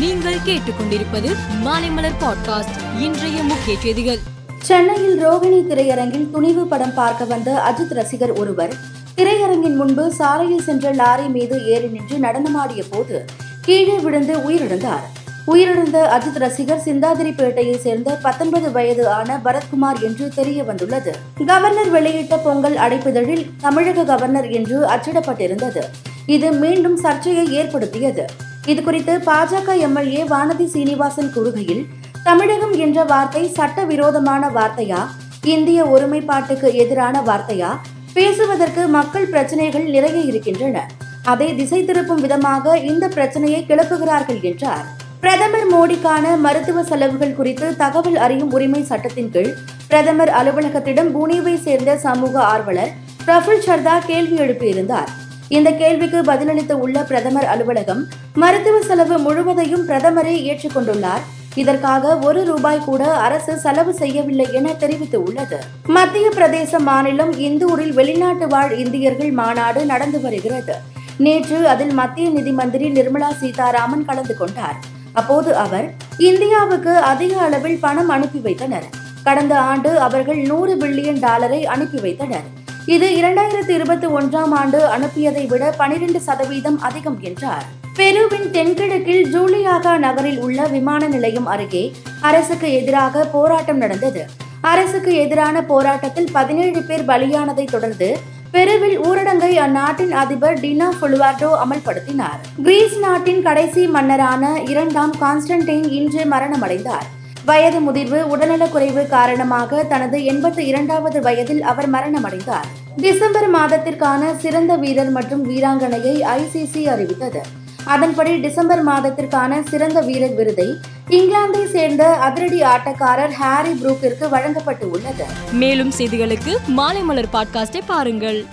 நீங்கள் கேட்டுக்கொண்டிருப்பது மாலைமலர் பாட்காஸ்ட். இன்றைய முக்கிய செய்திகள். சென்னையில் ரோகிணி திரையரங்கில் துணிவு படம் பார்க்க வந்த அஜித் ரசிகர் ஒருவர் திரையரங்கின் முன்பு சாலையில் சென்ற லாரி மீது ஏறி நின்று நடனமாடிய போது கீழே விழுந்து உயிரிழந்தார். உயிரிழந்த அஜித் ரசிகர் சிந்தாதிரிப்பேட்டையை சேர்ந்த பத்தொன்பது வயது ஆன பரத்குமார் என்று தெரிய வந்துள்ளது. கவர்னர் வெளியிட்ட பொங்கல் அடைப்பிதழில் தமிழக கவர்னர் என்று அச்சிடப்பட்டிருந்தது. இது மீண்டும் சர்ச்சையை ஏற்படுத்தியது. இதுகுறித்து பாஜக எம்எல்ஏ வானதி சீனிவாசன் கூறுகையில் தமிழகம் என்ற வார்த்தை சட்ட விரோதமான வார்த்தையா? இந்திய ஒருமைப்பாட்டுக்கு எதிரான வார்த்தையா? பேசுவதற்கு மக்கள் பிரச்சனைகள் நிறைய இருக்கின்றன. அதை திசை திருப்பும் விதமாக இந்த பிரச்சனையை கிளப்புகிறார்கள் என்றார். பிரதமர் மோடிக்கான மருத்துவ செலவுகள் குறித்து தகவல் அறியும் உரிமை சட்டத்தின் கீழ் பிரதமர் அலுவலகத்திடம் புனேவை சேர்ந்த சமூக ஆர்வலர் பிரஃபுல் சர்தா கேள்வி எழுப்பியிருந்தார். இந்த கேள்விக்கு பதிலளித்து உள்ள பிரதமர் அலுவலகம் மருத்துவ செலவு முழுவதையும் பிரதமரே ஏற்றுக்கொண்டுள்ளார் இதற்காக ஒரு ரூபாய் கூட அரசு செலவு செய்யவில்லை என தெரிவித்து உள்ளது மத்திய பிரதேச மாநிலம் இந்தூரில் வெளிநாட்டு வாழ் இந்தியர்கள் மாநாடு நடந்து வருகிறது. நேற்று அதில் மத்திய நிதி மந்திரி நிர்மலா சீதாராமன் கலந்து கொண்டார். அப்போது அவர் இந்தியாவுக்கு அதிக அளவில் பணம் அனுப்பி வைத்தனர். கடந்த ஆண்டு அவர்கள் நூறு பில்லியன் டாலரை அனுப்பி வைத்தனர். இது இரண்டாயிரத்தி இருபத்தி ஒன்றாம் ஆண்டு அனுப்பியதை விட பனிரெண்டு சதவீதம் அதிகம் என்றார். பெருவின் தென்கிழக்கில் ஜூலியாகா நகரில் உள்ள விமான நிலையம் அருகே அரசுக்கு எதிராக போராட்டம் நடந்தது. அரசுக்கு எதிரான போராட்டத்தில் பதினேழு பேர் பலியானதை தொடர்ந்து பெருவில் ஊரடங்கை அந்நாட்டின் அதிபர் டினா புலுவார்டோ அமல்படுத்தினார். கிரீஸ் நாட்டின் கடைசி மன்னரான இரண்டாம் கான்ஸ்டன்டைன் இன்று மரணமடைந்தார். வயது முதிர்வு உடல்நலக்குறைவு காரணமாக தனது எண்பத்தி இரண்டாவது வயதில் அவர் மரணமடைந்தார். டிசம்பர் மாதத்திற்கான சிறந்த வீரர் மற்றும் வீராங்கனையை ஐசிசி அறிவித்தது. அதன்படி டிசம்பர் மாதத்திற்கான சிறந்த வீரர் விருதை இங்கிலாந்தை சேர்ந்த அதிரடி ஆட்டக்காரர் ஹாரி புரூக்கிற்கு வழங்கப்பட்டு உள்ளது. மேலும் செய்திகளுக்கு மாலைமலர் பாட்காஸ்டை பாருங்கள்.